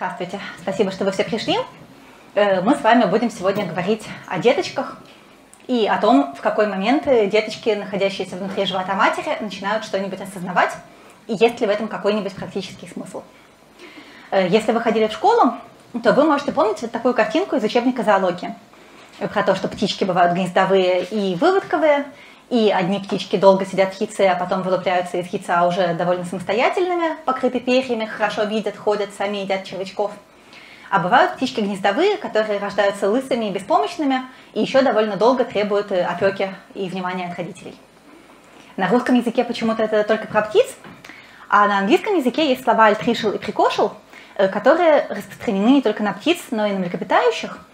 Здравствуйте, спасибо, что вы все пришли. Э, мы с вами будем сегодня говорить о деточках и о том, в какой момент деточки, находящиеся внутри живота матери, начинают что-нибудь осознавать, и есть ли в этом какой-нибудь практический смысл. Э, если вы ходили в школу, то вы можете помнить вот такую картинку из учебника зоологии про то, что птички бывают гнездовые и выводковые, и одни птички долго сидят в яйце, а потом вылупляются из яйца уже довольно самостоятельными, покрыты перьями, хорошо видят, ходят, сами едят червячков. А бывают птички гнездовые, которые рождаются лысыми и беспомощными, и еще довольно долго требуют э, опеки и внимания от родителей. На русском языке почему-то это только про птиц, а на английском языке есть слова альтришел и прикошел, э, которые распространены не только на птиц, но и на млекопитающих –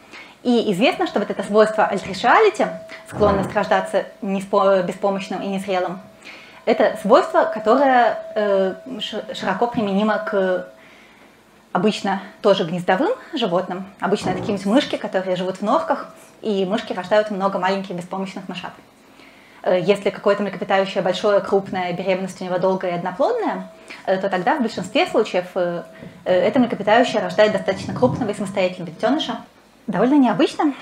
и известно, что вот это свойство альтришиалити, склонность рождаться беспомощным и незрелым, это свойство, которое э, широко применимо к обычно тоже гнездовым животным. Обычно это какие-нибудь мышки, которые живут в норках, и мышки рождают много маленьких беспомощных мышат. Э, если какое-то млекопитающее большое, крупное, беременность у него долгая и одноплодная, э, то тогда в большинстве случаев это млекопитающее рождает достаточно крупного и самостоятельного детеныша, довольно необычно,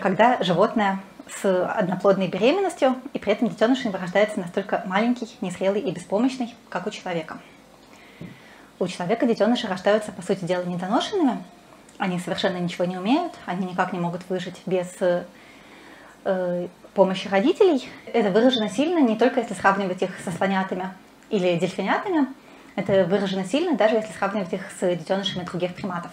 когда животное с одноплодной беременностью, и при этом детеныш не настолько маленький, незрелый и беспомощный, как у человека. У человека детеныши рождаются, по сути дела, недоношенными, они совершенно ничего не умеют, они никак не могут выжить без э, помощи родителей. Это выражено сильно не только если сравнивать их со слонятами или дельфинятами, это выражено сильно даже если сравнивать их с детенышами других приматов.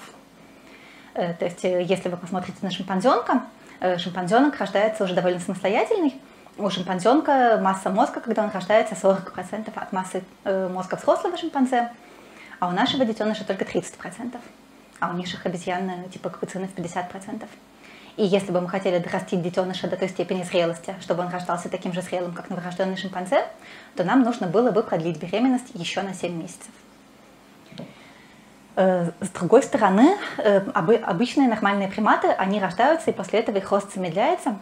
Э, то есть, э, если вы посмотрите на шимпанзенка, э, шимпанзенок рождается уже довольно самостоятельный. У шимпанзенка масса мозга, когда он рождается, 40% от массы мозга взрослого шимпанзе, а у нашего детеныша только 30%, а у низших обезьян типа капуцинов 50%. И если бы мы хотели дорастить детеныша до той степени зрелости, чтобы он рождался таким же зрелым, как новорожденный шимпанзе, то нам нужно было бы продлить беременность еще на 7 месяцев. Э, с другой стороны, э, обычные нормальные приматы, они рождаются, и после этого их рост замедляется,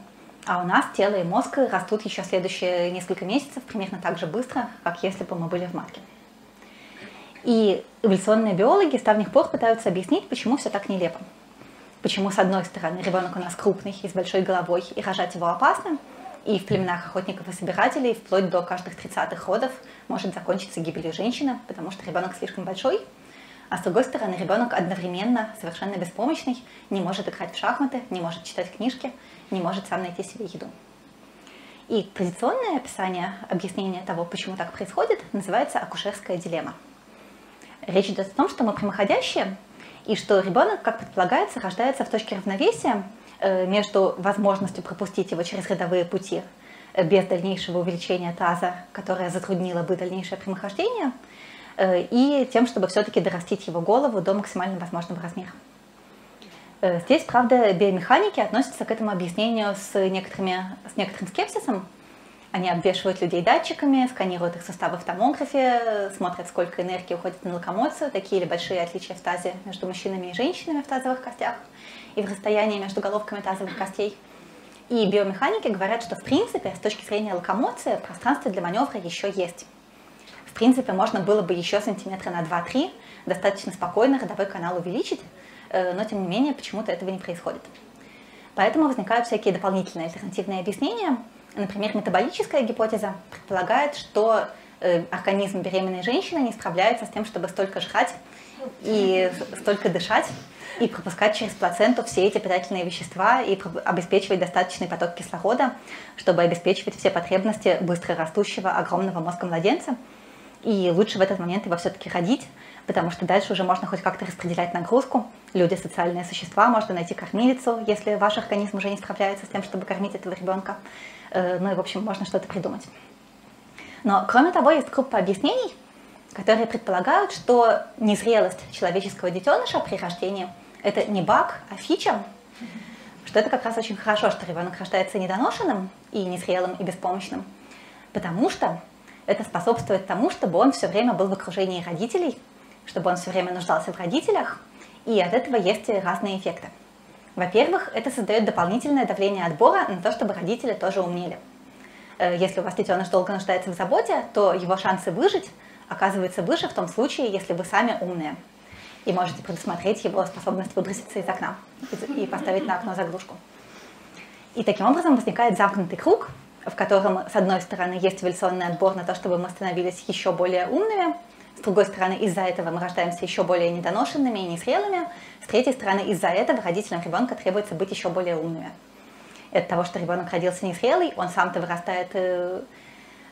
а у нас тело и мозг растут еще следующие несколько месяцев примерно так же быстро, как если бы мы были в матке. И эволюционные биологи с давних пор пытаются объяснить, почему все так нелепо. Почему, с одной стороны, ребенок у нас крупный и с большой головой, и рожать его опасно, и в племенах охотников и собирателей вплоть до каждых 30-х родов может закончиться гибелью женщины, потому что ребенок слишком большой – а с другой стороны, ребенок одновременно совершенно беспомощный, не может играть в шахматы, не может читать книжки, не может сам найти себе еду. И традиционное описание, объяснение того, почему так происходит, называется акушерская дилемма. Речь идет о том, что мы прямоходящие, и что ребенок, как предполагается, рождается в точке равновесия э, между возможностью пропустить его через рядовые пути э, без дальнейшего увеличения таза, которое затруднило бы дальнейшее прямохождение – и тем, чтобы все-таки дорастить его голову до максимально возможного размера. Э, здесь, правда, биомеханики относятся к этому объяснению с, некоторыми, с некоторым скепсисом. Они обвешивают людей датчиками, сканируют их суставы в томографе, смотрят, сколько энергии уходит на локомоцию, такие ли большие отличия в тазе между мужчинами и женщинами в тазовых костях и в расстоянии между головками тазовых костей. И биомеханики говорят, что в принципе, с точки зрения локомоции, пространство для маневра еще есть принципе, можно было бы еще сантиметра на 2-3 достаточно спокойно родовой канал увеличить, э, но тем не менее почему-то этого не происходит. Поэтому возникают всякие дополнительные альтернативные объяснения. Например, метаболическая гипотеза предполагает, что э, организм беременной женщины не справляется с тем, чтобы столько жрать и столько дышать, и пропускать через плаценту все эти питательные вещества и обеспечивать достаточный поток кислорода, чтобы обеспечивать все потребности быстро растущего огромного мозга младенца – и лучше в этот момент его все-таки родить, потому что дальше уже можно хоть как-то распределять нагрузку. Люди социальные существа, можно найти кормилицу, если ваш организм уже не справляется с тем, чтобы кормить этого ребенка. Э, ну и, в общем, можно что-то придумать. Но, кроме того, есть группа объяснений, которые предполагают, что незрелость человеческого детеныша при рождении – это не баг, а фича, что это как раз очень хорошо, что ребенок рождается недоношенным и незрелым и беспомощным, потому что это способствует тому, чтобы он все время был в окружении родителей, чтобы он все время нуждался в родителях, и от этого есть разные эффекты. Во-первых, это создает дополнительное давление отбора на то, чтобы родители тоже умнели. Э, если у вас детеныш долго нуждается в заботе, то его шансы выжить оказываются выше в том случае, если вы сами умные. и можете предусмотреть его способность выброситься из окна и поставить на окно заглушку. И таким образом возникает замкнутый круг, в котором, с одной стороны, есть эволюционный отбор на то, чтобы мы становились еще более умными, с другой стороны, из-за этого мы рождаемся еще более недоношенными и незрелыми, с третьей стороны, из-за этого родителям ребенка требуется быть еще более умными. от того, что ребенок родился незрелый, он сам-то вырастает Э,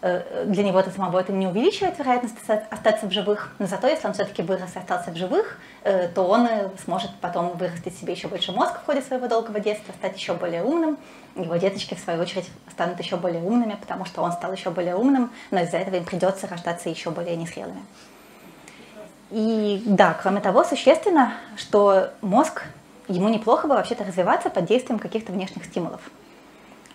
для него это самого это не увеличивает вероятность остаться в живых, но зато если он все-таки вырос и остался в живых, э, то он э, сможет потом вырастить себе еще больше мозг в ходе своего долгого детства, стать еще более умным. Его деточки, в свою очередь, станут еще более умными, потому что он стал еще более умным, но из-за этого им придется рождаться еще более незрелыми. И да, кроме того, существенно, что мозг, ему неплохо бы вообще-то развиваться под действием каких-то внешних стимулов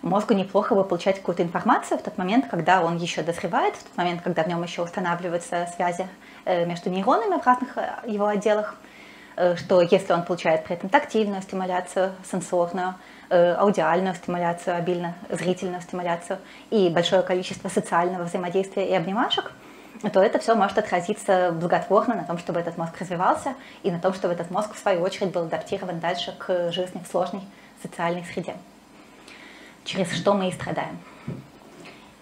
мозгу неплохо бы получать какую-то информацию в тот момент, когда он еще дозревает, в тот момент, когда в нем еще устанавливаются связи э, между нейронами в разных э, его отделах, э, что если он получает при этом тактильную стимуляцию, сенсорную, аудиальную стимуляцию, обильно зрительную стимуляцию и большое количество социального взаимодействия и обнимашек, то это все может отразиться благотворно на том, чтобы этот мозг развивался и на том, чтобы этот мозг, в свою очередь, был адаптирован дальше к жизни в сложной социальной среде через что мы и страдаем.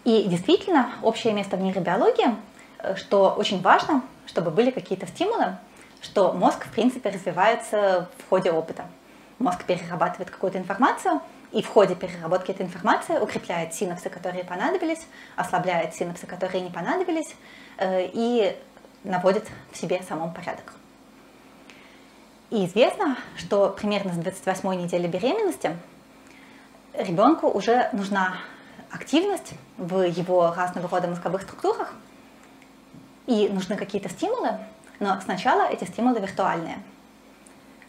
И действительно, общее место в нейробиологии, э, что очень важно, чтобы были какие-то стимулы, что мозг, в принципе, развивается в ходе опыта. Мозг перерабатывает какую-то информацию, и в ходе переработки этой информации укрепляет синапсы, которые понадобились, ослабляет синапсы, которые не понадобились, э, и наводит в себе самом порядок. И известно, что примерно с 28 недели беременности ребенку уже нужна активность в его разного рода мозговых структурах, и нужны какие-то стимулы, но сначала эти стимулы виртуальные.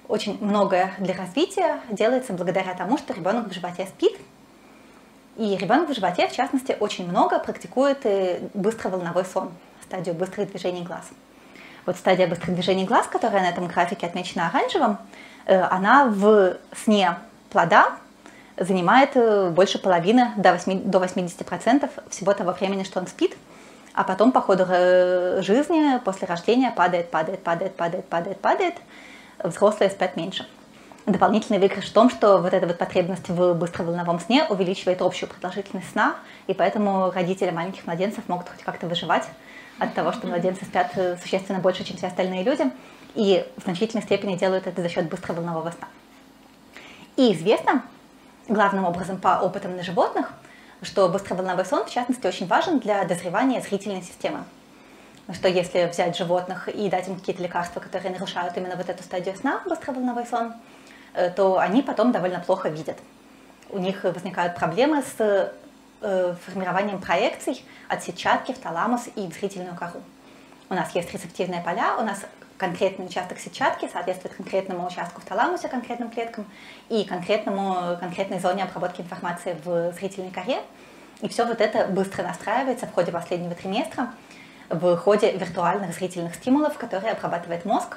Очень многое для развития делается благодаря тому, что ребенок в животе спит, и ребенок в животе, в частности, очень много практикует быстроволновой сон, стадию быстрых движений глаз. Вот стадия быстрых движений глаз, которая на этом графике отмечена оранжевым, э, она в сне плода занимает э, больше половины, до, 8, до 80% всего того времени, что он спит, а потом по ходу э, жизни после рождения падает, падает, падает, падает, падает, падает, взрослые спят меньше. Дополнительный выигрыш в том, что вот эта вот потребность в быстроволновом сне увеличивает общую продолжительность сна, и поэтому родители маленьких младенцев могут хоть как-то выживать от того, что младенцы спят э, существенно больше, чем все остальные люди, и в значительной степени делают это за счет быстроволнового сна. И известно, главным образом по опытам на животных, что быстроволновой сон, в частности, очень важен для дозревания зрительной системы. Что если взять животных и дать им какие-то лекарства, которые нарушают именно вот эту стадию сна, быстроволновой сон, э, то они потом довольно плохо видят. У них возникают проблемы с э, формированием проекций от сетчатки в таламус и в зрительную кору. У нас есть рецептивные поля, у нас конкретный участок сетчатки соответствует конкретному участку в таламусе, конкретным клеткам и конкретному, конкретной зоне обработки информации в зрительной коре. И все вот это быстро настраивается в ходе последнего триместра, в ходе виртуальных зрительных стимулов, которые обрабатывает мозг.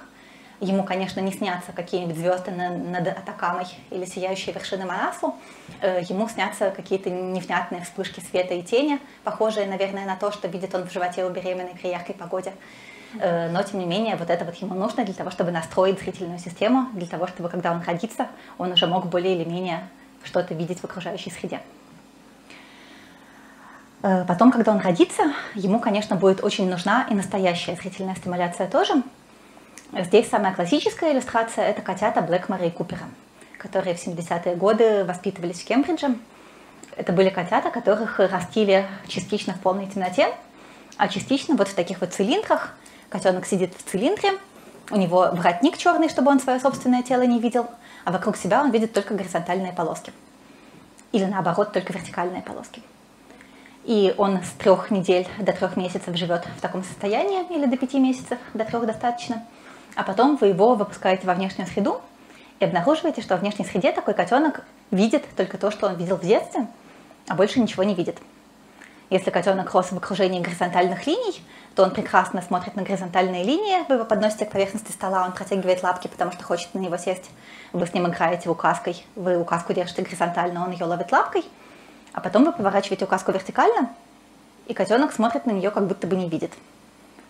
Ему, конечно, не снятся какие-нибудь звезды над Атакамой или сияющие вершины Манаслу. Э, ему снятся какие-то невнятные вспышки света и тени, похожие, наверное, на то, что видит он в животе у беременной при яркой погоде. Э, но тем не менее вот это вот ему нужно для того, чтобы настроить зрительную систему, для того, чтобы когда он родится, он уже мог более или менее что-то видеть в окружающей среде. Э, потом, когда он родится, ему, конечно, будет очень нужна и настоящая зрительная стимуляция тоже. Здесь самая классическая иллюстрация – это котята Блэкмора и Купера, которые в 70-е годы воспитывались в Кембридже. Это были котята, которых растили частично в полной темноте, а частично вот в таких вот цилиндрах, Котенок сидит в цилиндре, у него воротник черный, чтобы он свое собственное тело не видел, а вокруг себя он видит только горизонтальные полоски. Или наоборот, только вертикальные полоски. И он с трех недель до трех месяцев живет в таком состоянии, или до пяти месяцев, до трех достаточно. А потом вы его выпускаете во внешнюю среду и обнаруживаете, что во внешней среде такой котенок видит только то, что он видел в детстве, а больше ничего не видит. Если котенок рос в окружении горизонтальных линий, то он прекрасно смотрит на горизонтальные линии, вы его подносите к поверхности стола, он протягивает лапки, потому что хочет на него сесть. Вы с ним играете указкой, вы указку держите горизонтально, он ее ловит лапкой, а потом вы поворачиваете указку вертикально, и котенок смотрит на нее, как будто бы не видит.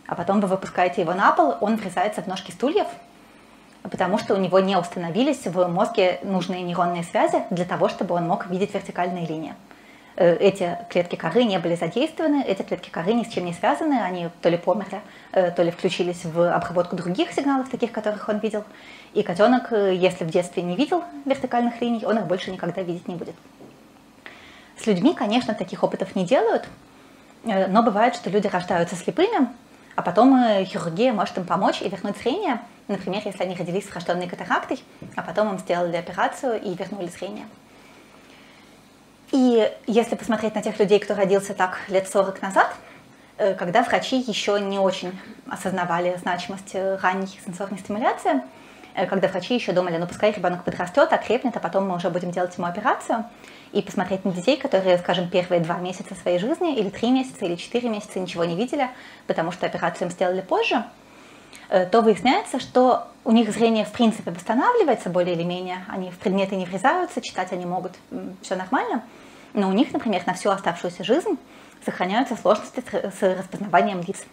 А потом вы выпускаете его на пол, он врезается в ножки стульев, потому что у него не установились в мозге нужные нейронные связи для того, чтобы он мог видеть вертикальные линии. Э, эти клетки коры не были задействованы, эти клетки коры ни с чем не связаны, они то ли померли, э, то ли включились в обработку других сигналов, таких, которых он видел. И котенок, э, если в детстве не видел вертикальных линий, он их больше никогда видеть не будет. С людьми, конечно, таких опытов не делают, но бывает, что люди рождаются слепыми, а потом хирургия может им помочь и вернуть зрение, например, если они родились с врожденной катарактой, а потом им сделали операцию и вернули зрение. И если посмотреть на тех людей, кто родился так лет 40 назад, э, когда врачи еще не очень осознавали значимость э, ранней сенсорной стимуляции, э, когда врачи еще думали, ну пускай ребенок подрастет, окрепнет, а потом мы уже будем делать ему операцию, и посмотреть на детей, которые, скажем, первые два месяца своей жизни, или три месяца, или четыре месяца ничего не видели, потому что операцию им сделали позже, то выясняется, что у них зрение в принципе восстанавливается более или менее, они в предметы не врезаются, читать они могут, все нормально, но у них, например, на всю оставшуюся жизнь сохраняются сложности с распознаванием лиц.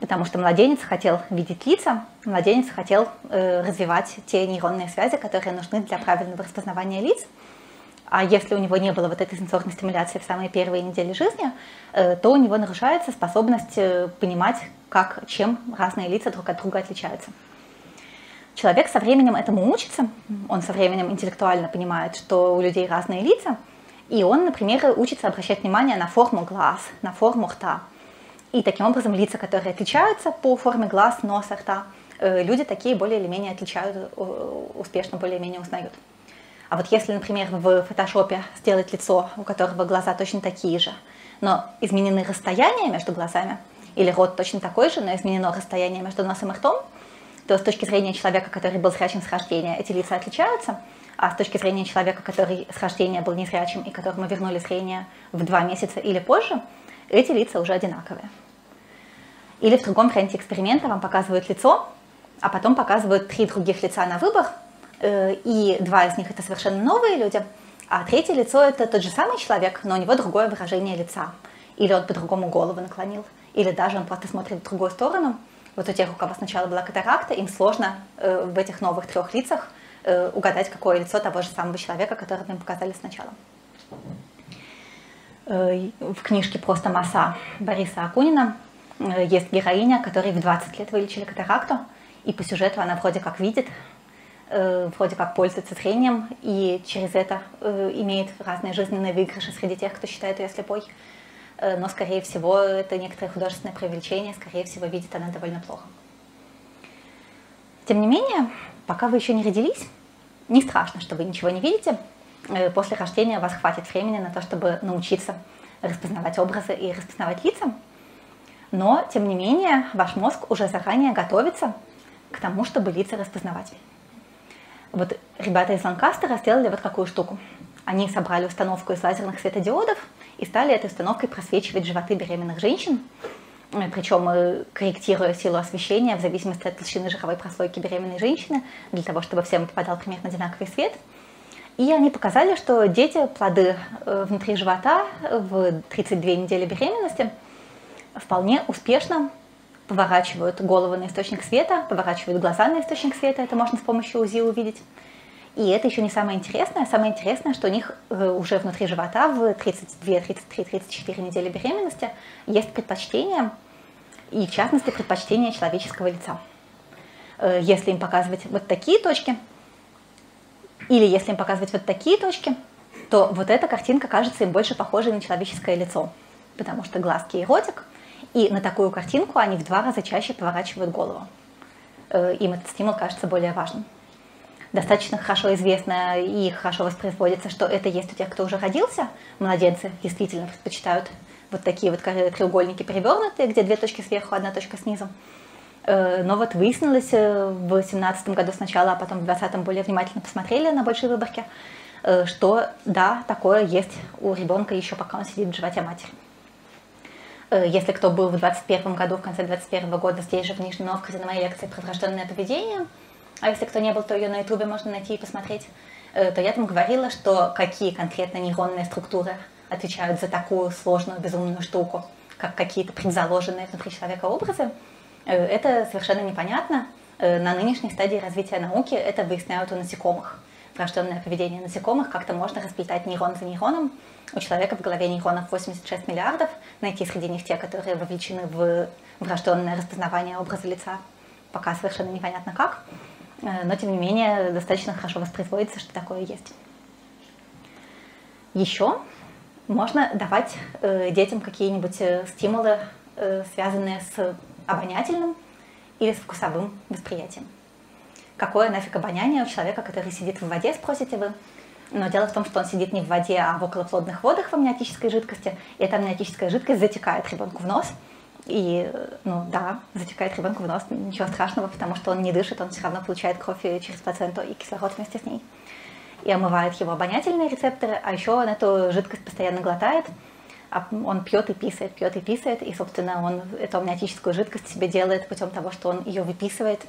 Потому что младенец хотел видеть лица, младенец хотел э, развивать те нейронные связи, которые нужны для правильного распознавания лиц. А если у него не было вот этой сенсорной стимуляции в самые первые недели жизни, э, то у него нарушается способность э, понимать, как, чем разные лица друг от друга отличаются. Человек со временем этому учится, он со временем интеллектуально понимает, что у людей разные лица – и он, например, учится обращать внимание на форму глаз, на форму рта. И таким образом лица, которые отличаются по форме глаз, носа, рта, э, люди такие более или менее отличают, успешно более-менее узнают. А вот если, например, в фотошопе сделать лицо, у которого глаза точно такие же, но изменены расстояния между глазами, или рот точно такой же, но изменено расстояние между носом и ртом, то с точки зрения человека, который был зрячим с рождения, эти лица отличаются – а с точки зрения человека, который с рождения был незрячим и которому вернули зрение в два месяца или позже, эти лица уже одинаковые. Или в другом варианте эксперимента вам показывают лицо, а потом показывают три других лица на выбор, э, и два из них это совершенно новые люди, а третье лицо это тот же самый человек, но у него другое выражение лица. Или он по-другому голову наклонил, или даже он просто смотрит в другую сторону. Вот у тех, у кого сначала была катаракта, им сложно э, в этих новых трех лицах Э, угадать, какое лицо того же самого человека, которое им показали сначала. Э, в книжке «Просто масса» Бориса Акунина э, есть героиня, которой в 20 лет вылечили катаракту, и по сюжету она вроде как видит, вроде как пользуется зрением, и через это имеет разные жизненные выигрыши среди тех, кто считает ее слепой. Но, скорее всего, это некоторое художественное преувеличение, скорее всего, видит она довольно плохо. Тем не менее, пока вы еще не родились, не страшно, что вы ничего не видите. Э, после рождения у вас хватит времени на то, чтобы научиться распознавать образы и распознавать лица. Но, тем не менее, ваш мозг уже заранее готовится к тому, чтобы лица распознавать. Вот ребята из Ланкастера сделали вот какую штуку. Они собрали установку из лазерных светодиодов и стали этой установкой просвечивать животы беременных женщин причем э, корректируя силу освещения в зависимости от толщины жировой прослойки беременной женщины, для того, чтобы всем попадал примерно одинаковый свет. И они показали, что дети, плоды э, внутри живота в 32 недели беременности вполне успешно поворачивают голову на источник света, поворачивают глаза на источник света, это можно с помощью УЗИ увидеть. И это еще не самое интересное. Самое интересное, что у них уже внутри живота в 32, 33, 34 недели беременности есть предпочтение и, в частности, предпочтение человеческого лица. Э, если им показывать вот такие точки, или если им показывать вот такие точки, то вот эта картинка кажется им больше похожей на человеческое лицо, потому что глазки и ротик, и на такую картинку они в два раза чаще поворачивают голову. Э, им этот стимул кажется более важным. Достаточно хорошо известно и хорошо воспроизводится, что это есть у тех, кто уже родился. Младенцы действительно предпочитают вот такие вот треугольники перевернутые, где две точки сверху, одна точка снизу. Э, но вот выяснилось э, в 2017 году сначала, а потом в 2020 более внимательно посмотрели на большие выборки, э, что да, такое есть у ребенка еще пока он сидит в животе матери. Если кто был в 2021 году, в конце 2021 года здесь же в Нижнем Новгороде на моей лекции про врожденное поведение, а если кто не был, то ее на ютубе можно найти и посмотреть, то я там говорила, что какие конкретно нейронные структуры отвечают за такую сложную, безумную штуку, как какие-то предзаложенные внутри человека образы, э, это совершенно непонятно. На нынешней стадии развития науки это выясняют у насекомых. Врожденное поведение насекомых как-то можно расплетать нейрон за нейроном. У человека в голове нейронов 86 миллиардов, найти среди них те, которые вовлечены в врожденное распознавание образа лица, пока совершенно непонятно как. Но, тем не менее, достаточно хорошо воспроизводится, что такое есть. Еще можно давать э, детям какие-нибудь э, стимулы, э, связанные с обонятельным или с вкусовым восприятием. Какое нафиг обоняние у человека, который сидит в воде, спросите вы. Но дело в том, что он сидит не в воде, а в околоплодных водах в амниотической жидкости, и эта амниотическая жидкость затекает ребенку в нос. И, ну да, затекает ребенку в нос, ничего страшного, потому что он не дышит, он все равно получает кровь через плаценту и кислород вместе с ней и омывает его обонятельные рецепторы, а еще он эту жидкость постоянно глотает, а он пьет и писает, пьет и писает, и, собственно, он эту амниотическую жидкость себе делает путем того, что он ее выписывает.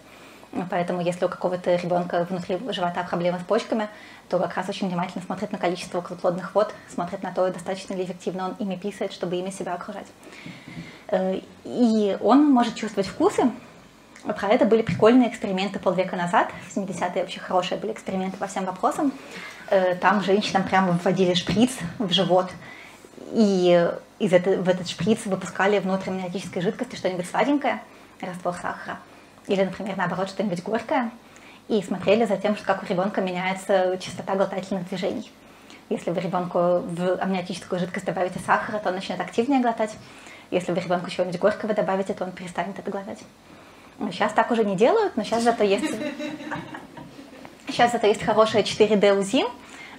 Поэтому, если у какого-то ребенка внутри живота проблемы с почками, то как раз очень внимательно смотрит на количество околоплодных вод, смотрит на то, достаточно ли эффективно он ими писает, чтобы ими себя окружать. Э, и он может чувствовать вкусы, про это были прикольные эксперименты полвека назад. В 70-е вообще хорошие были эксперименты по всем вопросам. Э, там женщинам прямо вводили шприц в живот. И из это, в этот шприц выпускали внутрь амниотической жидкости что-нибудь сладенькое, раствор сахара. Или, например, наоборот, что-нибудь горькое. И смотрели за тем, как у ребенка меняется частота глотательных движений. Если вы ребенку в амниотическую жидкость добавите сахара, то он начнет активнее глотать. Если вы ребенку чего-нибудь горького добавите, то он перестанет это глотать. Сейчас так уже не делают, но сейчас зато есть, сейчас зато есть хорошее 4D УЗИ,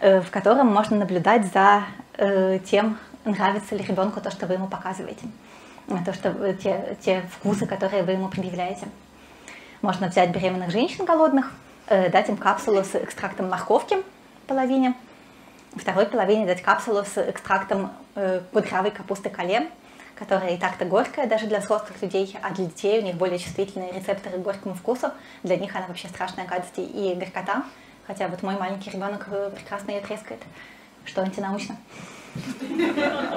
э, в котором можно наблюдать за э, тем, нравится ли ребенку то, что вы ему показываете, то, что э, те, те вкусы, которые вы ему предъявляете. Можно взять беременных женщин голодных, дать им капсулу с экстрактом морковки половине, второй половине дать капсулу с экстрактом кудрявой капусты кале, которая и так-то горькая даже для взрослых людей, а для детей у них более чувствительные рецепторы к горькому вкусу. Для них она вообще страшная гадость и горькота. Хотя вот мой маленький ребенок э, прекрасно ее трескает, что антинаучно.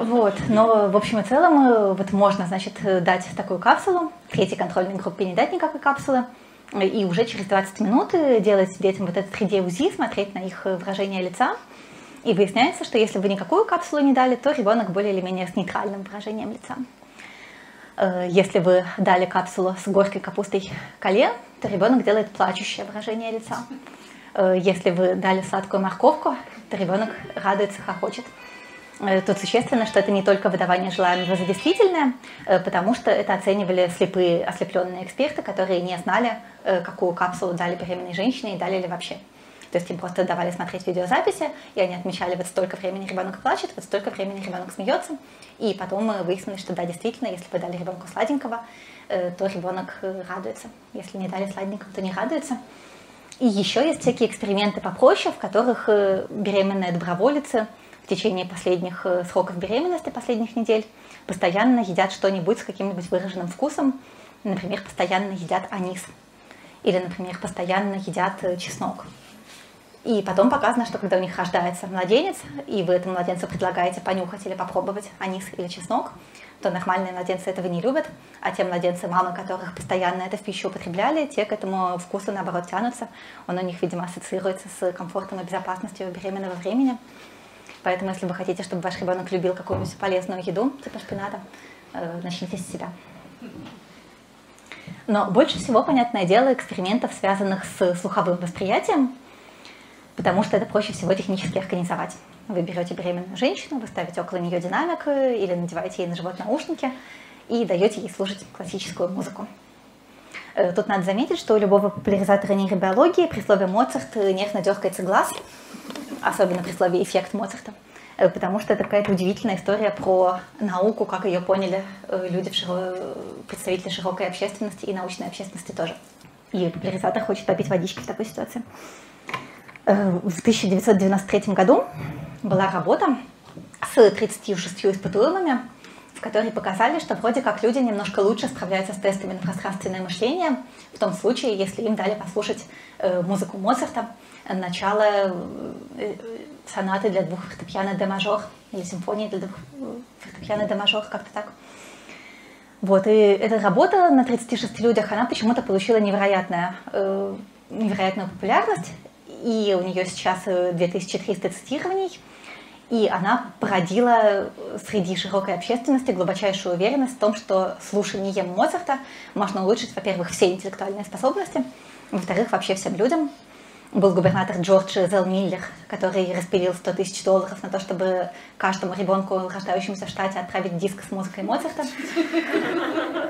Вот, но в общем и целом э, вот можно, значит, дать такую капсулу, третьей контрольной группе не дать никакой капсулы, и уже через 20 минут делать детям вот этот 3D УЗИ, смотреть на их выражение лица, и выясняется, что если вы никакую капсулу не дали, то ребенок более или менее с нейтральным выражением лица. Э, если вы дали капсулу с горькой капустой коле, то ребенок делает плачущее выражение лица. Э, если вы дали сладкую морковку, то ребенок радуется, хохочет. Э, тут существенно, что это не только выдавание желаемого за действительное, потому что это оценивали слепые, ослепленные эксперты, которые не знали, какую капсулу дали беременной женщине и дали ли вообще. То есть им просто давали смотреть видеозаписи, и они отмечали, вот столько времени ребенок плачет, вот столько времени ребенок смеется. И потом мы выяснили, что да, действительно, если вы дали ребенку сладенького, э, то ребенок э, радуется. Если не дали сладенького, то не радуется. И еще есть всякие эксперименты попроще, в которых э, беременные доброволицы в течение последних сроков беременности, последних недель, постоянно едят что-нибудь с каким-нибудь выраженным вкусом. Например, постоянно едят анис. Или, например, постоянно едят чеснок. И потом показано, что когда у них рождается младенец, и вы этому младенцу предлагаете понюхать или попробовать анис или чеснок, то нормальные младенцы этого не любят, а те младенцы, мамы которых постоянно это в пищу употребляли, те к этому вкусу, наоборот, тянутся. Он у них, видимо, ассоциируется с комфортом и безопасностью беременного времени. Поэтому, если вы хотите, чтобы ваш ребенок любил какую-нибудь полезную еду, типа шпината, э, начните с себя. Но больше всего, понятное дело, экспериментов, связанных с слуховым восприятием, потому что это проще всего технически организовать. Вы берете беременную женщину, вы ставите около нее динамик или надеваете ей на живот наушники и даете ей слушать классическую музыку. Э, тут надо заметить, что у любого популяризатора нейробиологии при слове Моцарт нервно дергается глаз, особенно при слове эффект Моцарта, э, потому что это какая-то удивительная история про науку, как ее поняли э, люди, в широ... представители широкой общественности и научной общественности тоже. И популяризатор хочет попить водички в такой ситуации. Э, в 1993 году была работа с 36 испытуемыми, в которой показали, что вроде как люди немножко лучше справляются с тестами на пространственное мышление, в том случае, если им дали послушать э, музыку Моцарта, начало э, сонаты для двух фортепиано де мажор, или симфонии для двух фортепиано де мажор, как-то так. Вот, и эта работа на 36 людях, она почему-то получила невероятное, невероятную популярность, и у нее сейчас 2300 э, цитирований, и она породила среди широкой общественности глубочайшую уверенность в том, что слушанием Моцарта можно улучшить, во-первых, все интеллектуальные способности, во-вторых, вообще всем людям. Был губернатор Джордж Зел Миллер, который распилил 100 тысяч долларов на то, чтобы каждому ребенку, рождающемуся в штате, отправить диск с музыкой Моцарта.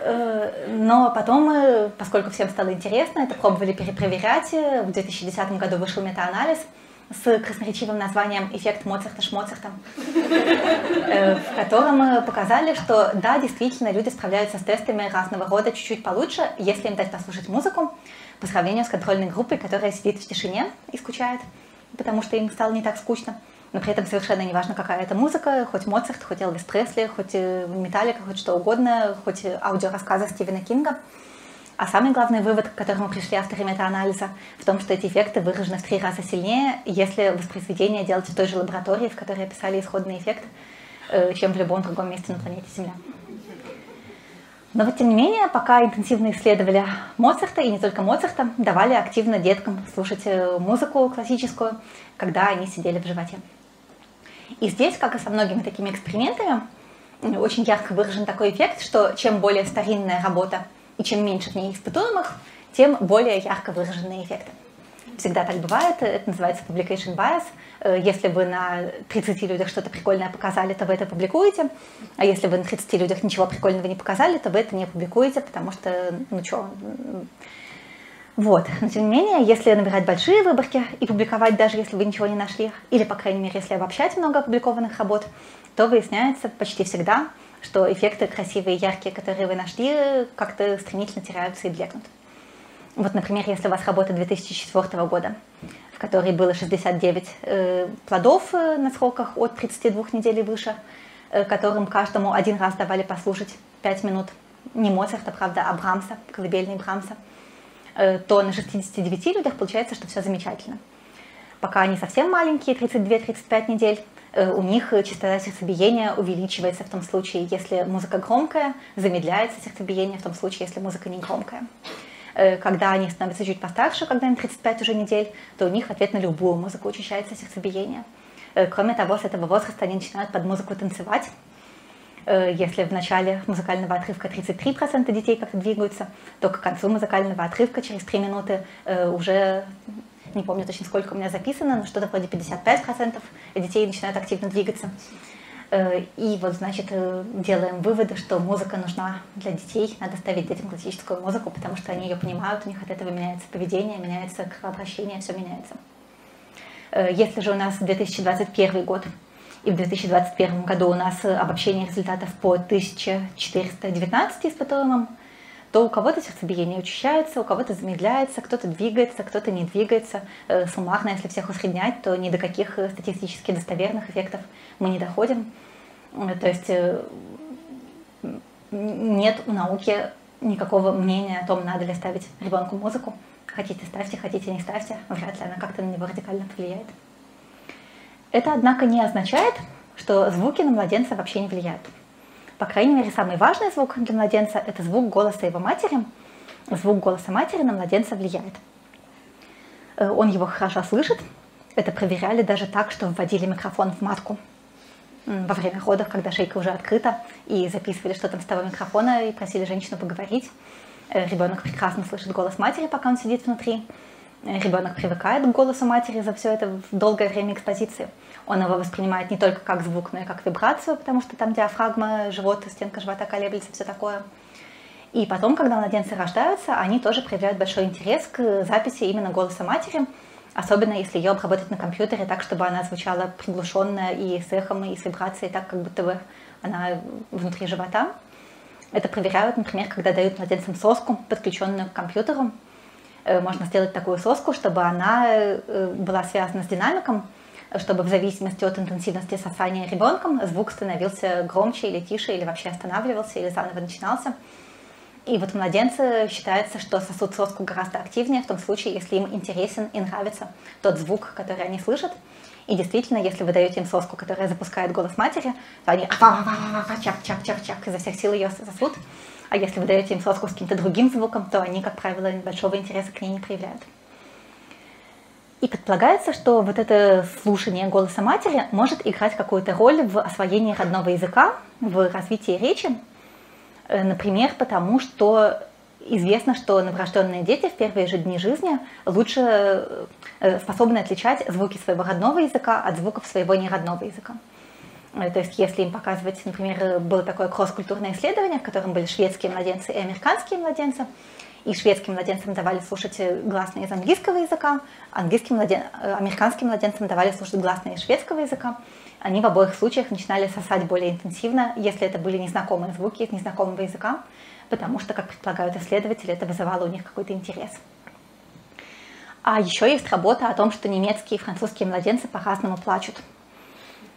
Э, но потом, э, поскольку всем стало интересно, это пробовали перепроверять. В 2010 году вышел метаанализ – с красноречивым названием «Эффект Моцарта Шмоцарта», э, в котором показали, что да, действительно, люди справляются с тестами разного рода чуть-чуть получше, если им дать послушать музыку, по сравнению с контрольной группой, которая сидит в тишине и скучает, потому что им стало не так скучно. Но при этом совершенно не важно, какая это музыка, хоть Моцарт, хоть Элвис Пресли, хоть э, Металлика, хоть что угодно, хоть аудиорассказы Стивена Кинга – а самый главный вывод, к которому пришли авторы метаанализа, в том, что эти эффекты выражены в три раза сильнее, если воспроизведение делать в той же лаборатории, в которой описали исходный эффект, э, чем в любом другом месте на планете Земля. Но вот тем не менее, пока интенсивно исследовали Моцарта, и не только Моцарта, давали активно деткам слушать э, музыку классическую, когда они сидели в животе. И здесь, как и со многими такими экспериментами, очень ярко выражен такой эффект, что чем более старинная работа и чем меньше в ней испытуемых, тем более ярко выраженные эффекты. Всегда так бывает, это называется publication bias. Э, если вы на 30 людях что-то прикольное показали, то вы это публикуете, а если вы на 30 людях ничего прикольного не показали, то вы это не публикуете, потому что, ну что, вот. Но тем не менее, если набирать большие выборки и публиковать, даже если вы ничего не нашли, или, по крайней мере, если обобщать много опубликованных работ, то выясняется почти всегда, что эффекты красивые, яркие, которые вы нашли, как-то стремительно теряются и блекнут. Вот, например, если у вас работа 2004 года, в которой было 69 э, плодов э, на сроках от 32 недель и выше, э, которым каждому один раз давали послушать 5 минут, не Моцарта, правда, а Брамса, колыбельный Брамса, то на 69 людях получается, что все замечательно. Пока они совсем маленькие, 32-35 недель, у них частота сердцебиения увеличивается в том случае, если музыка громкая, замедляется сердцебиение в том случае, если музыка не громкая. Э, когда они становятся чуть постарше, когда им 35 уже недель, то у них ответ на любую музыку учащается сердцебиение. Э, кроме того, с этого возраста они начинают под музыку танцевать. Если в начале музыкального отрывка 33% детей как-то двигаются, то к концу музыкального отрывка через 3 минуты уже не помню точно сколько у меня записано, но что-то вроде 55% детей начинают активно двигаться. Э, и вот, значит, э, делаем выводы, что музыка нужна для детей, надо ставить детям классическую музыку, потому что они ее понимают, у них от этого меняется поведение, меняется кровообращение, все меняется. Э, если же у нас 2021 год, и в 2021 году у нас обобщение результатов по 1419 испытуемым, то у кого-то сердцебиение учащается, у кого-то замедляется, кто-то двигается, кто-то не двигается. Э, суммарно, если всех усреднять, то ни до каких э, статистически достоверных эффектов мы не доходим. Э, то есть нет у науки никакого мнения о том, надо ли ставить ребенку музыку. Хотите ставьте, хотите не ставьте, вряд ли она как-то на него радикально повлияет. Это, однако, не означает, что звуки на младенца вообще не влияют. По крайней мере, самый важный звук для младенца – это звук голоса его матери. Звук голоса матери на младенца влияет. Э, он его хорошо слышит. Это проверяли даже так, что вводили микрофон в матку во время родов, когда шейка уже открыта, и записывали, что там с того микрофона, и просили женщину поговорить. Э, ребенок прекрасно слышит голос матери, пока он сидит внутри. Э, ребенок привыкает к голосу матери за все это долгое время экспозиции. Он его воспринимает не только как звук, но и как вибрацию, потому что там диафрагма, живот, стенка живота колеблется, все такое. И потом, когда младенцы рождаются, они тоже проявляют большой интерес к записи именно голоса матери, особенно если ее обработать на компьютере так, чтобы она звучала приглушенно и с эхом, и с вибрацией, так, как будто бы она внутри живота. Это проверяют, например, когда дают младенцам соску, подключенную к компьютеру. Э, можно сделать такую соску, чтобы она э, была связана с динамиком, чтобы в зависимости от интенсивности сосания ребенком звук становился громче или тише, или вообще останавливался, или заново начинался. И вот младенцы считается, что сосут соску гораздо активнее в том случае, если им интересен и нравится тот звук, который они слышат. И действительно, если вы даете им соску, которая запускает голос матери, то они чак-чак-чак-чак изо всех сил ее сосут. А если вы даете им соску с каким-то другим звуком, то они, как правило, большого интереса к ней не проявляют. И предполагается, что вот это слушание голоса матери может играть какую-то роль в освоении родного языка, в развитии речи. Э, например, потому что известно, что новорожденные дети в первые же дни жизни лучше э, способны отличать звуки своего родного языка от звуков своего неродного языка. Э, то есть если им показывать, например, было такое кросс-культурное исследование, в котором были шведские младенцы и американские младенцы, и шведским младенцам давали слушать гласные из английского языка, английским младен... Э, американским младенцам давали слушать гласные из шведского языка. Они в обоих случаях начинали сосать более интенсивно, если это были незнакомые звуки из незнакомого языка, потому что, как предполагают исследователи, это вызывало у них какой-то интерес. А еще есть работа о том, что немецкие и французские младенцы по-разному плачут.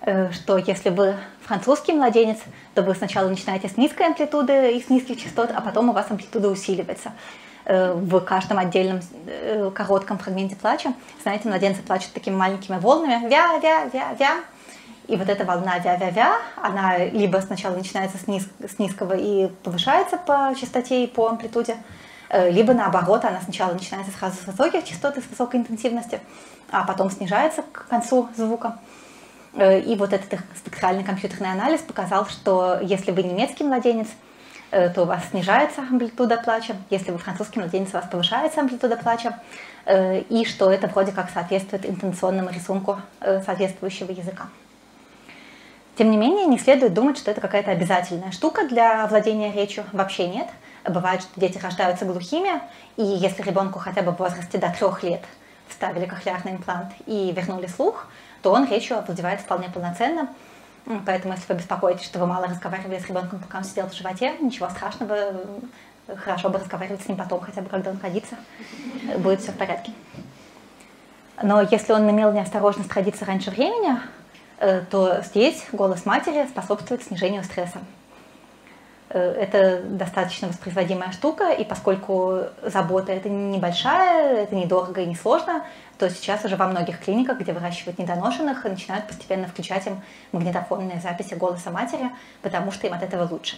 Э, что если вы французский младенец, то вы сначала начинаете с низкой амплитуды и с низких частот, а потом у вас амплитуда усиливается э, в каждом отдельном э, коротком фрагменте плача. Знаете, младенцы плачут такими маленькими волнами, вя-вя-вя-вя. И вот эта волна вя-вя-вя, она либо сначала начинается с, низ, с низкого и повышается по частоте и по амплитуде, либо наоборот, она сначала начинается сразу с высоких частот и с высокой интенсивности, а потом снижается к концу звука. Э, и вот этот спектральный компьютерный анализ показал, что если вы немецкий младенец, э, то у вас снижается амплитуда плача, если вы французский младенец, у вас повышается амплитуда плача, э, и что это вроде как соответствует интенционному рисунку соответствующего языка. Тем не менее, не следует думать, что это какая-то обязательная штука для владения речью. Вообще нет. Бывает, что дети рождаются глухими, и если ребенку хотя бы в возрасте до трех лет вставили кохлеарный имплант и вернули слух, то он речью овладевает вполне полноценно. Поэтому, если вы беспокоитесь, что вы мало разговаривали с ребенком, пока он сидел в животе, ничего страшного, хорошо бы разговаривать с ним потом, хотя бы когда он родится, будет все в порядке. Но если он имел неосторожность родиться раньше времени, э, то здесь голос матери способствует снижению стресса. Э, это достаточно воспроизводимая штука, и поскольку забота это небольшая, это недорого и несложно, то сейчас уже во многих клиниках, где выращивают недоношенных, начинают постепенно включать им магнитофонные записи голоса матери, потому что им от этого лучше.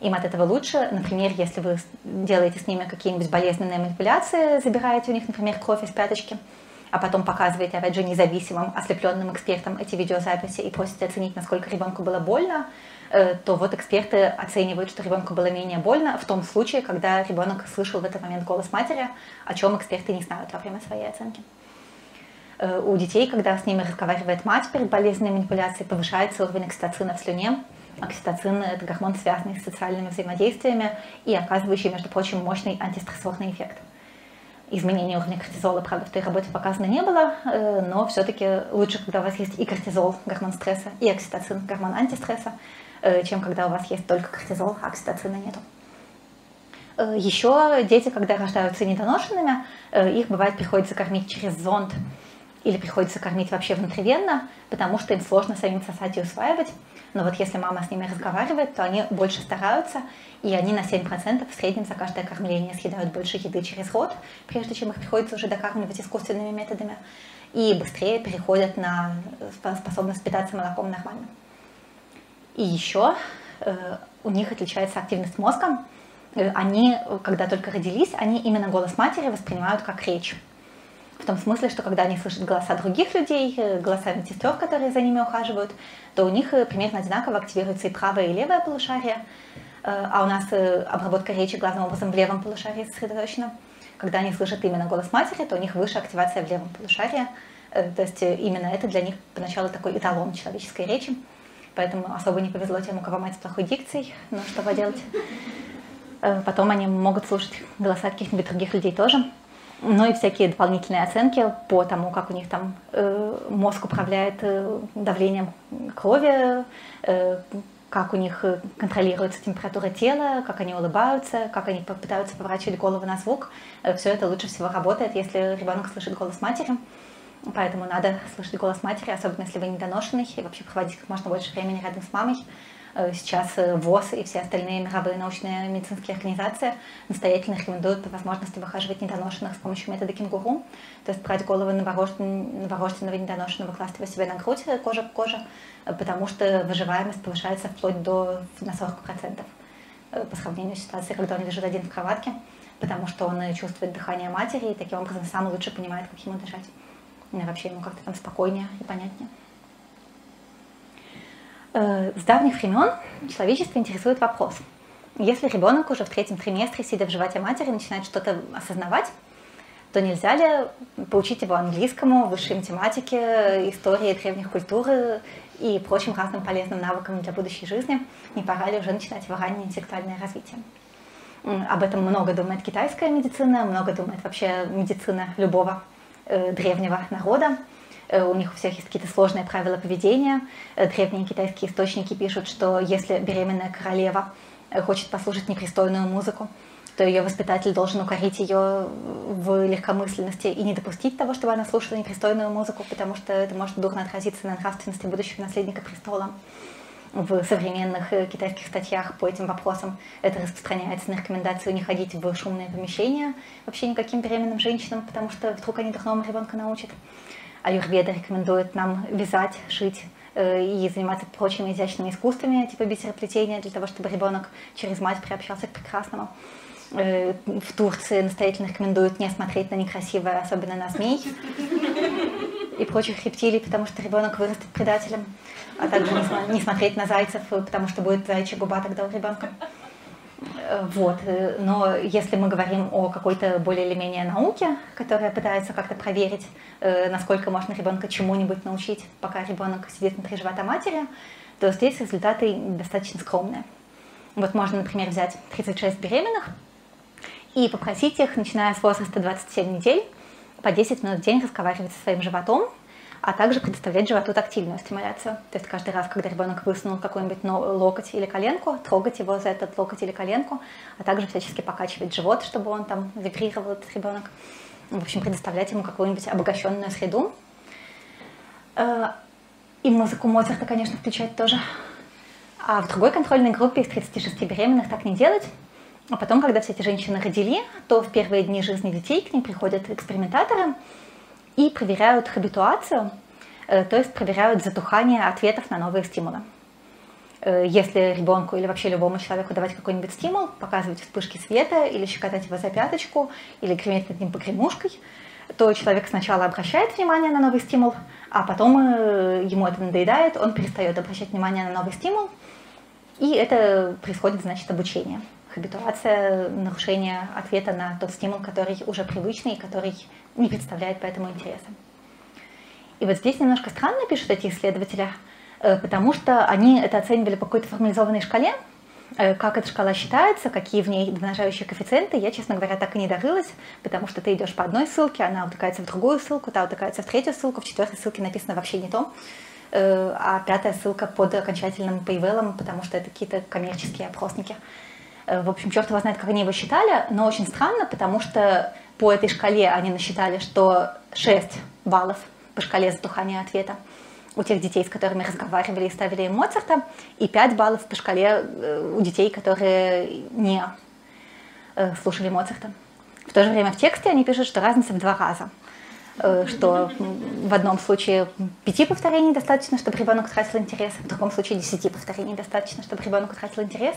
Им от этого лучше, например, если вы делаете с ними какие-нибудь болезненные манипуляции, забираете у них, например, кровь из пяточки, а потом показываете, опять же, независимым, ослепленным экспертам эти видеозаписи и просите оценить, насколько ребенку было больно, то вот эксперты оценивают, что ребенку было менее больно в том случае, когда ребенок слышал в этот момент голос матери, о чем эксперты не знают во время своей оценки. Э, у детей, когда с ними разговаривает мать перед болезненной манипуляцией, повышается уровень окситоцина в слюне. Окситоцин – это гормон, связанный с социальными взаимодействиями и оказывающий, между прочим, мощный антистрессорный эффект. Изменения уровня кортизола, правда, в той работе показано не было, э, но все-таки лучше, когда у вас есть и кортизол, гормон стресса, и окситоцин, гормон антистресса, Э, чем когда у вас есть только кортизол, а окситоцина нету. Э, Еще дети, когда рождаются недоношенными, э, их бывает приходится кормить через зонд или приходится кормить вообще внутривенно, потому что им сложно самим сосать и усваивать. Но вот если мама с ними разговаривает, то они больше стараются, и они на 7% в среднем за каждое кормление съедают больше еды через рот, прежде чем их приходится уже докармливать искусственными методами, и быстрее переходят на способность питаться молоком нормально. И еще э, у них отличается активность мозга. Э, они, когда только родились, они именно голос матери воспринимают как речь. В том смысле, что когда они слышат голоса других людей, э, голоса медсестер, которые за ними ухаживают, то у них примерно одинаково активируется и правое, и левое полушарие. А у нас обработка речи главным образом в левом полушарии сосредоточена. Когда они слышат именно голос матери, то у них выше активация в левом полушарии. То есть именно это для них поначалу такой эталон человеческой речи поэтому особо не повезло тем, у кого мать с плохой дикцией, но что поделать. Э, потом они могут слушать голоса каких-нибудь других людей тоже. Ну и всякие дополнительные оценки по тому, как у них там э, мозг управляет э, давлением крови, э, как у них контролируется температура тела, как они улыбаются, как они пытаются поворачивать голову на звук. Э, Все это лучше всего работает, если ребенок слышит голос матери. Поэтому надо слышать голос матери, особенно если вы недоношенный, и вообще проводить как можно больше времени рядом с мамой. Э, сейчас э, ВОЗ и все остальные мировые научные медицинские организации настоятельно рекомендуют возможности выхаживать недоношенных с помощью метода кенгуру. То есть брать голову новорожденного недоношенного, класть его себе на грудь, э, кожа к коже, потому что выживаемость повышается вплоть до на 40%. э, по сравнению с ситуацией, когда он лежит один в кроватке, потому что он чувствует дыхание матери и таким образом сам лучше понимает, как ему дышать. Вообще ему как-то там спокойнее и понятнее. С давних времен человечество интересует вопрос. Если ребенок уже в третьем триместре, сидя в животе матери, начинает что-то осознавать, то нельзя ли поучить его английскому, высшей математике, истории древних культур и прочим разным полезным навыкам для будущей жизни? Не пора ли уже начинать его раннее интеллектуальное развитие? Об этом много думает китайская медицина, много думает вообще медицина любого э, древнего народа. Э, у них у всех есть какие-то сложные правила поведения. Э, древние китайские источники пишут, что если беременная королева э, хочет послушать непристойную музыку, то ее воспитатель должен укорить ее в легкомысленности и не допустить того, чтобы она слушала непристойную музыку, потому что это может дурно отразиться на нравственности будущего наследника престола. В современных э, китайских статьях по этим вопросам это распространяется на рекомендацию не ходить в шумные помещения вообще никаким беременным женщинам, потому что вдруг они дурному ребенка научат. Аюрведа рекомендует нам вязать, шить э, и заниматься прочими изящными искусствами, типа бисероплетения, для того, чтобы ребенок через мать приобщался к прекрасному. Э, в Турции настоятельно рекомендуют не смотреть на некрасивое, особенно на змей и прочих рептилий, потому что ребенок вырастет предателем, а также не смотреть на зайцев, потому что будет зайчья губа тогда у ребенка. Э, вот. Э, но если мы говорим о какой-то более или менее науке, которая пытается как-то проверить, насколько можно ребенка чему-нибудь научить, пока ребенок сидит внутри живота матери, то здесь результаты достаточно скромные. Вот можно, например, взять 36 беременных, и попросить их, начиная с возраста 27 недель, по 10 минут в день разговаривать со своим животом, а также предоставлять животу тактильную стимуляцию. То есть каждый раз, когда ребенок высунул какой-нибудь локоть или коленку, трогать его за этот локоть или коленку, а также всячески покачивать живот, чтобы он там вибрировал, этот ребенок. В общем, предоставлять ему какую-нибудь обогащенную среду. Э, и музыку Моцарта, конечно, включать тоже. А в другой контрольной группе из 36 беременных так не делать, а потом, когда все эти женщины родили, то в первые дни жизни детей к ним приходят экспериментаторы и проверяют хабитуацию, э, то есть проверяют затухание ответов на новые стимулы. Э, если ребенку или вообще любому человеку давать какой-нибудь стимул, показывать вспышки света или щекотать его за пяточку, или греметь над ним погремушкой, то человек сначала обращает внимание на новый стимул, а потом э, ему это надоедает, он перестает обращать внимание на новый стимул, и это происходит, значит, обучение хабитуация, нарушение ответа на тот стимул, который уже привычный и который не представляет поэтому интереса. И вот здесь немножко странно пишут эти исследователи, э, потому что они это оценивали по какой-то формализованной шкале, э, как эта шкала считается, какие в ней домножающие коэффициенты, я, честно говоря, так и не дорылась, потому что ты идешь по одной ссылке, она утыкается в другую ссылку, та утыкается в третью ссылку, в четвертой ссылке написано вообще не то, э, а пятая ссылка под окончательным пейвелом, потому что это какие-то коммерческие опросники. Э, в общем, черт его знает, как они его считали, но очень странно, потому что по этой шкале они насчитали, что 6 баллов по шкале затухания ответа у тех детей, с которыми разговаривали и ставили им Моцарта, и 5 баллов по шкале э, у детей, которые не э, слушали Моцарта. В то же время в тексте они пишут, что разница в два раза. Что в одном случае пяти повторений достаточно, чтобы ребенок утратил интерес, в другом случае десяти повторений достаточно, чтобы ребенок утратил интерес.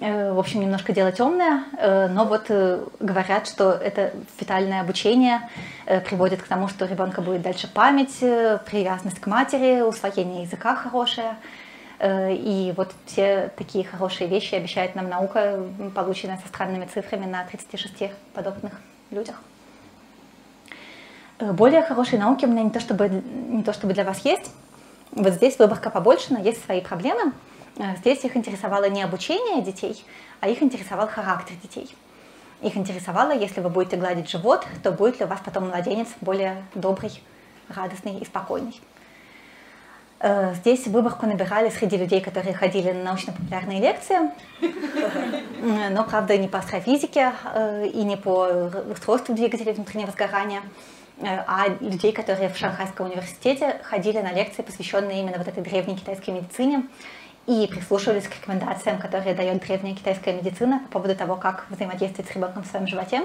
Э, в общем, немножко дело темное, э, но вот э, говорят, что это фетальное обучение приводит к тому, что у ребенка будет дальше память, привязанность к матери, усвоение языка хорошее. И вот все такие хорошие вещи обещает нам наука, полученная со странными цифрами на 36 подобных людях. Более хорошей науки у меня не то чтобы, не то чтобы для вас есть. Вот здесь выборка побольше, но есть свои проблемы. Э, здесь их интересовало не обучение детей, а их интересовал характер детей. Их интересовало, если вы будете гладить живот, то будет ли у вас потом младенец более добрый, радостный и спокойный. Э, здесь выборку набирали среди людей, которые ходили на научно-популярные лекции, но, правда, не по астрофизике э, и не по устройству двигателей внутреннего сгорания, а людей, которые в Шанхайском университете ходили на лекции, посвященные именно вот этой древней китайской медицине и прислушивались к рекомендациям, которые дает древняя китайская медицина по поводу того, как взаимодействовать с ребенком в своем животе.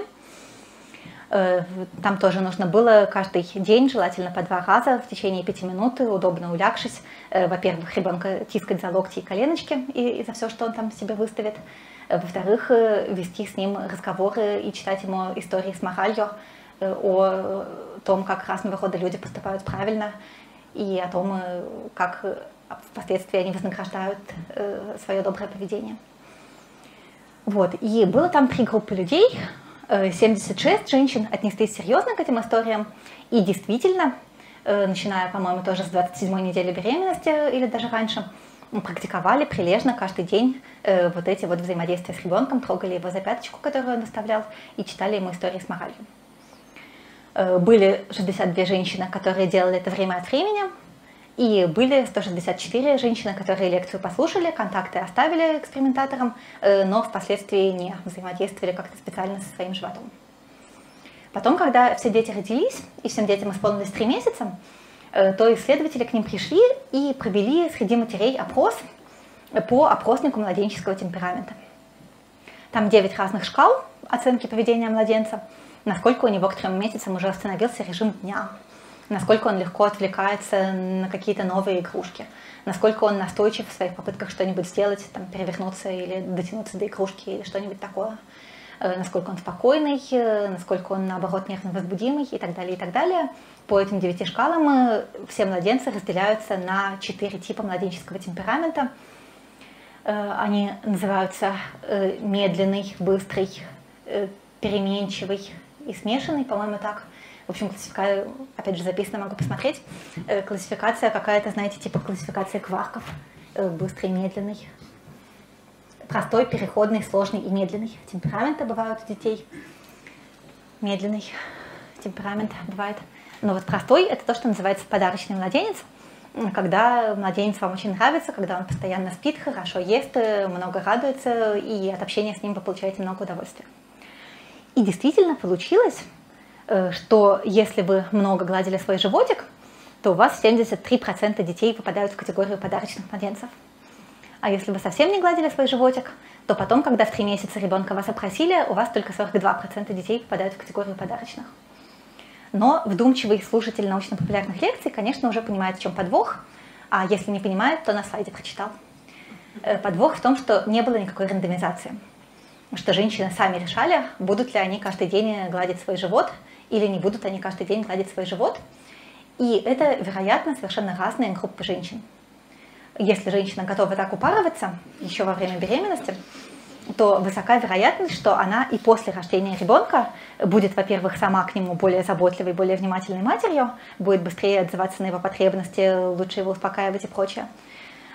Там тоже нужно было каждый день, желательно по два раза, в течение пяти минут, удобно улягшись. Во-первых, ребенка тискать за локти и коленочки и, и за все, что он там себе выставит. Во-вторых, вести с ним разговоры и читать ему истории с моралью о том, как раз на выхода люди поступают правильно, и о том, как впоследствии они вознаграждают свое доброе поведение. Вот. И было там три группы людей, 76 э, женщин отнеслись серьезно к этим историям, и действительно, э, начиная, по-моему, тоже с 27 недели беременности или даже раньше, практиковали прилежно каждый день э, вот эти вот взаимодействия с ребенком, трогали его за пяточку, которую он доставлял, и читали ему истории с моралью. Были 62 женщины, которые делали это время от времени, и были 164 женщины, которые лекцию послушали, контакты оставили экспериментаторам, э, но впоследствии не взаимодействовали как-то специально со своим животом. Потом, когда все дети родились, и всем детям исполнилось 3 месяца, э, то исследователи к ним пришли и провели среди матерей опрос по опроснику младенческого темперамента. Там 9 разных шкал оценки поведения младенца, насколько у него к трем месяцам уже остановился режим дня, насколько он легко отвлекается на какие-то новые игрушки, насколько он настойчив в своих попытках что-нибудь сделать, там, перевернуться или дотянуться до игрушки или что-нибудь такое, э, насколько он спокойный, э, насколько он, наоборот, нервно возбудимый и так далее, и так далее. По этим девяти шкалам э, все младенцы разделяются на четыре типа младенческого темперамента. Они называются медленный, быстрый, переменчивый и смешанный, по-моему, так – в общем, классификация, опять же, записано, могу посмотреть. Э, классификация какая-то, знаете, типа классификация кварков. Э, быстрый, медленный. Простой, переходный, сложный и медленный. Темпераменты бывают у детей. Медленный темперамент бывает. Но вот простой – это то, что называется подарочный младенец. Когда младенец вам очень нравится, когда он постоянно спит, хорошо ест, э, много радуется, и от общения с ним вы получаете много удовольствия. И действительно получилось, что если вы много гладили свой животик, то у вас 73% детей попадают в категорию подарочных младенцев. А если вы совсем не гладили свой животик, то потом, когда в три месяца ребенка вас опросили, у вас только 42% детей попадают в категорию подарочных. Но вдумчивый слушатель научно-популярных лекций, конечно, уже понимает, в чем подвох, а если не понимает, то на слайде прочитал. Э, подвох в том, что не было никакой рандомизации. Что женщины сами решали, будут ли они каждый день гладить свой живот – или не будут они каждый день гладить свой живот. И это, вероятно, совершенно разные группы женщин. Если женщина готова так упарываться еще во время беременности, то высока вероятность, что она и после рождения ребенка будет, во-первых, сама к нему более заботливой, более внимательной матерью, будет быстрее отзываться на его потребности, лучше его успокаивать и прочее.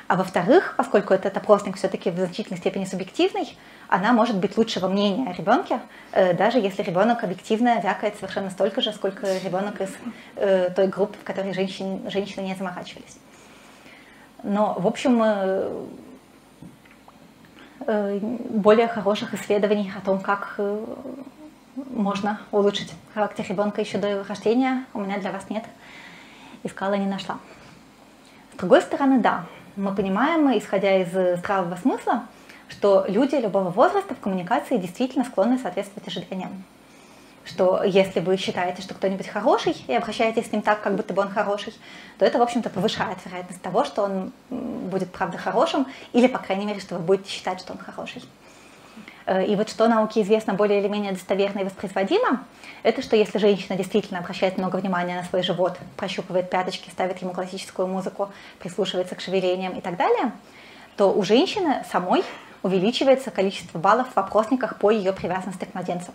А во-вторых, поскольку этот опросник все-таки в значительной степени субъективный, она может быть лучшего мнения о ребенке, э, даже если ребенок объективно вякает совершенно столько же, сколько ребенок из э, той группы, в которой женщин, женщины не заморачивались. Но, в общем, э, более хороших исследований о том, как можно улучшить характер ребенка еще до рождения, у меня для вас нет. Искала, не нашла. С другой стороны, да, мы понимаем, исходя из здравого смысла, что люди любого возраста в коммуникации действительно склонны соответствовать ожиданиям. Что если вы считаете, что кто-нибудь хороший, и обращаетесь с ним так, как будто бы он хороший, то это, в общем-то, повышает вероятность того, что он будет, правда, хорошим, или, по крайней мере, что вы будете считать, что он хороший. Э, и вот что науке известно более или менее достоверно и воспроизводимо, это что если женщина действительно обращает много внимания на свой живот, прощупывает пяточки, ставит ему классическую музыку, прислушивается к шевелениям и так далее, то у женщины самой увеличивается количество баллов в опросниках по ее привязанности к младенцу.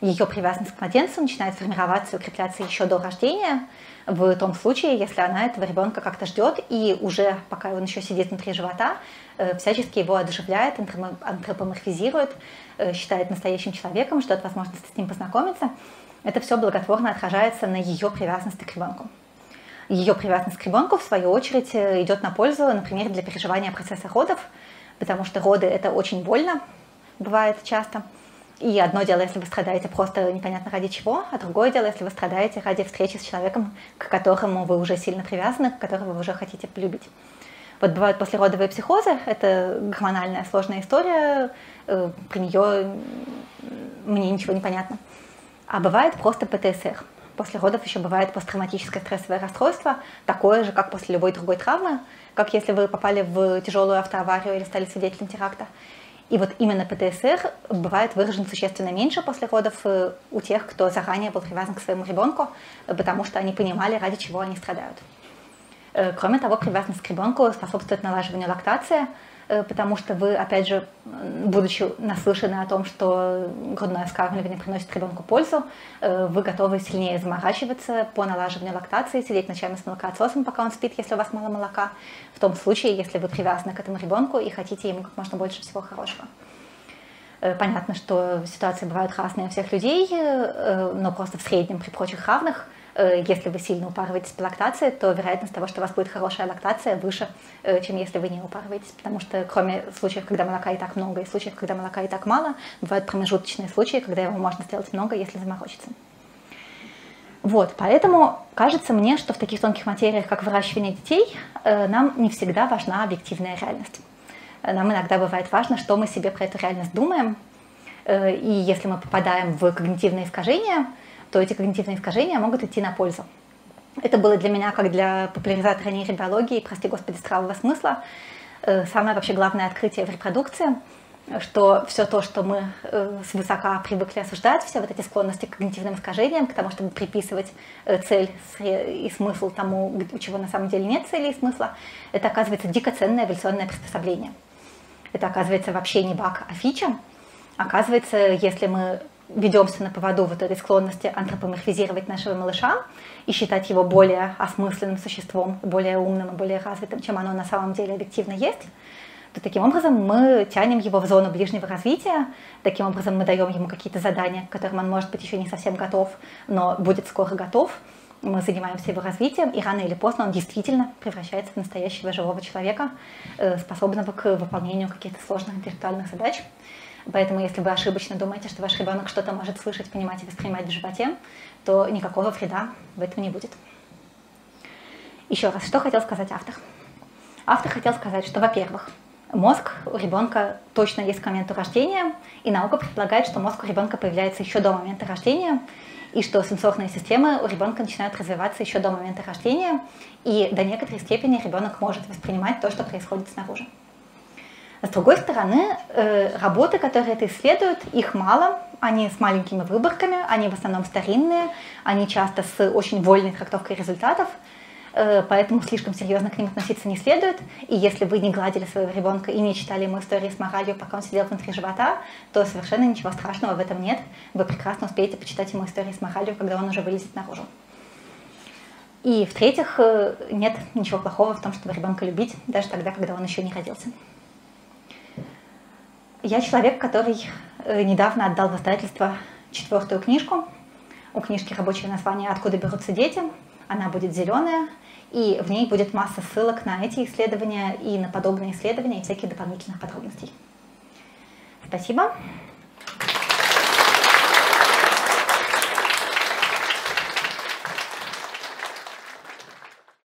Ее привязанность к младенцу начинает формироваться и укрепляться еще до рождения, в том случае, если она этого ребенка как-то ждет и уже, пока он еще сидит внутри живота, всячески его одушевляет, антропоморфизирует, э, считает настоящим человеком, ждет возможности с ним познакомиться. Это все благотворно отражается на ее привязанности к ребенку. Ее привязанность к ребенку, в свою очередь, э, идет на пользу, например, для переживания процесса родов, потому что роды это очень больно, бывает часто. И одно дело, если вы страдаете просто непонятно ради чего, а другое дело, если вы страдаете ради встречи с человеком, к которому вы уже сильно привязаны, которого вы уже хотите полюбить. Вот бывают послеродовые психозы, это гормональная сложная история, э, про нее мне ничего не понятно. А бывает просто ПТСР. После родов еще бывает посттравматическое стрессовое расстройство, такое же, как после любой другой травмы, как если вы попали в тяжелую автоаварию или стали свидетелем теракта. И вот именно ПТСР бывает выражен существенно меньше после родов э, у тех, кто заранее был привязан к своему ребенку, э, потому что они понимали, ради чего они страдают. Э, кроме того, привязанность к ребенку способствует налаживанию лактации, Э, потому что вы, опять же, будучи наслышаны о том, что грудное вскармливание приносит ребенку пользу, э, вы готовы сильнее заморачиваться по налаживанию лактации, сидеть ночами с молокоотсосом, пока он спит, если у вас мало молока, в том случае, если вы привязаны к этому ребенку и хотите ему как можно больше всего хорошего. Понятно, что ситуации бывают разные у всех людей, но просто в среднем при прочих равных – если вы сильно упарываетесь по лактации, то вероятность того, что у вас будет хорошая лактация, выше, э, чем если вы не упарываетесь. Потому что кроме случаев, когда молока и так много, и случаев, когда молока и так мало, бывают промежуточные случаи, когда его можно сделать много, если заморочиться. Вот, поэтому кажется мне, что в таких тонких материях, как выращивание детей, э, нам не всегда важна объективная реальность. Нам иногда бывает важно, что мы себе про эту реальность думаем, и если мы попадаем в когнитивные искажения, то эти когнитивные искажения могут идти на пользу. Это было для меня, как для популяризатора нейробиологии, прости господи, здравого смысла, э, самое вообще главное открытие в репродукции, что все то, что мы э, свысока привыкли осуждать, все вот эти склонности к когнитивным искажениям, к тому, чтобы приписывать э, цель и смысл тому, у чего на самом деле нет цели и смысла, это оказывается дико ценное эволюционное приспособление. Это оказывается вообще не баг, а фича. Оказывается, если мы ведемся на поводу вот этой склонности антропоморфизировать нашего малыша и считать его более осмысленным существом, более умным и более развитым, чем оно на самом деле объективно есть, то таким образом мы тянем его в зону ближнего развития, таким образом мы даем ему какие-то задания, к которым он, может быть, еще не совсем готов, но будет скоро готов. Мы занимаемся его развитием, и рано или поздно он действительно превращается в настоящего живого человека, э, способного к выполнению каких-то сложных интеллектуальных задач. Поэтому, если вы ошибочно думаете, что ваш ребенок что-то может слышать, понимать и воспринимать в животе, то никакого вреда в этом не будет. Еще раз, что хотел сказать автор? Автор хотел сказать, что, во-первых, мозг у ребенка точно есть к моменту рождения, и наука предполагает, что мозг у ребенка появляется еще до момента рождения, и что сенсорные системы у ребенка начинают развиваться еще до момента рождения, и до некоторой степени ребенок может воспринимать то, что происходит снаружи. С другой стороны, э, работы, которые это исследуют, их мало, они с маленькими выборками, они в основном старинные, они часто с очень вольной трактовкой результатов, э, поэтому слишком серьезно к ним относиться не следует. И если вы не гладили своего ребенка и не читали ему истории с моралью, пока он сидел внутри живота, то совершенно ничего страшного в этом нет. Вы прекрасно успеете почитать ему истории с моралью, когда он уже вылезет наружу. И в-третьих, э, нет ничего плохого в том, чтобы ребенка любить, даже тогда, когда он еще не родился. Я человек, который э, недавно отдал в издательство четвертую книжку. У книжки рабочее название «Откуда берутся дети». Она будет зеленая, и в ней будет масса ссылок на эти исследования и на подобные исследования и всяких дополнительных подробностей. Спасибо.